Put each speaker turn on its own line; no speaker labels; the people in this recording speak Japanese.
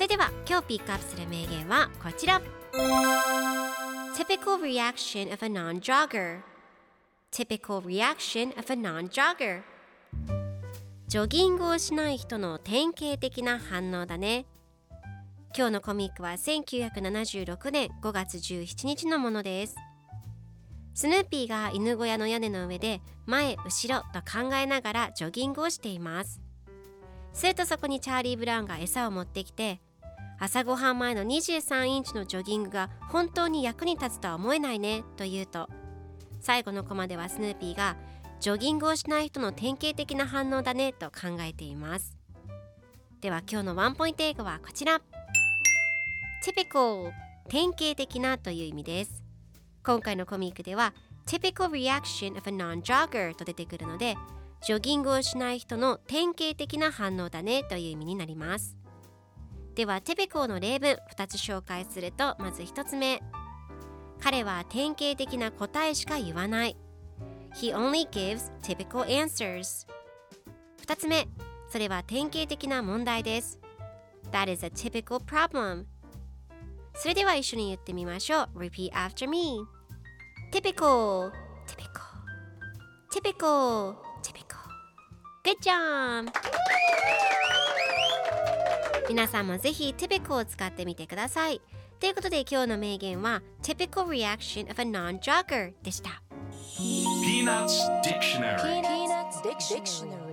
それでは今日ピックアップする名言はこちら。Typical reaction of a non-jogger. Typical reaction of a non-jogger. ジョギングをしない人の典型的な反応だね。今日のコミックは1976年5月17日のものです。スヌーピーが犬小屋の屋根の上で前後ろと考えながらジョギングをしています。するとそこにチャーリー・ブラウンが餌を持ってきて朝ごはん前の23インチのジョギングが本当に役に立つとは思えないねと言うと。最後のコマではスヌーピーがジョギングをしない人の典型的な反応だねと考えています。では今日のワンポイント英語はこちら。typical 典型的なという意味です。今回のコミックでは typical reaction of a non-jogger と出てくるのでジョギングをしない人の典型的な反応だねという意味になります。では typical の例文2つ紹介するとまず1つ目彼は典型的な答えしか言わない He only gives typical answers 2つ目それは典型的な問題です That is a typical problem それでは一緒に言ってみましょう Repeat after me Typical Typical Typical Typical Good job 皆さんもぜひ typical を使ってみてください。ということで今日の名言は typical reaction of a non-jogger でした。
Peanuts Dictionary。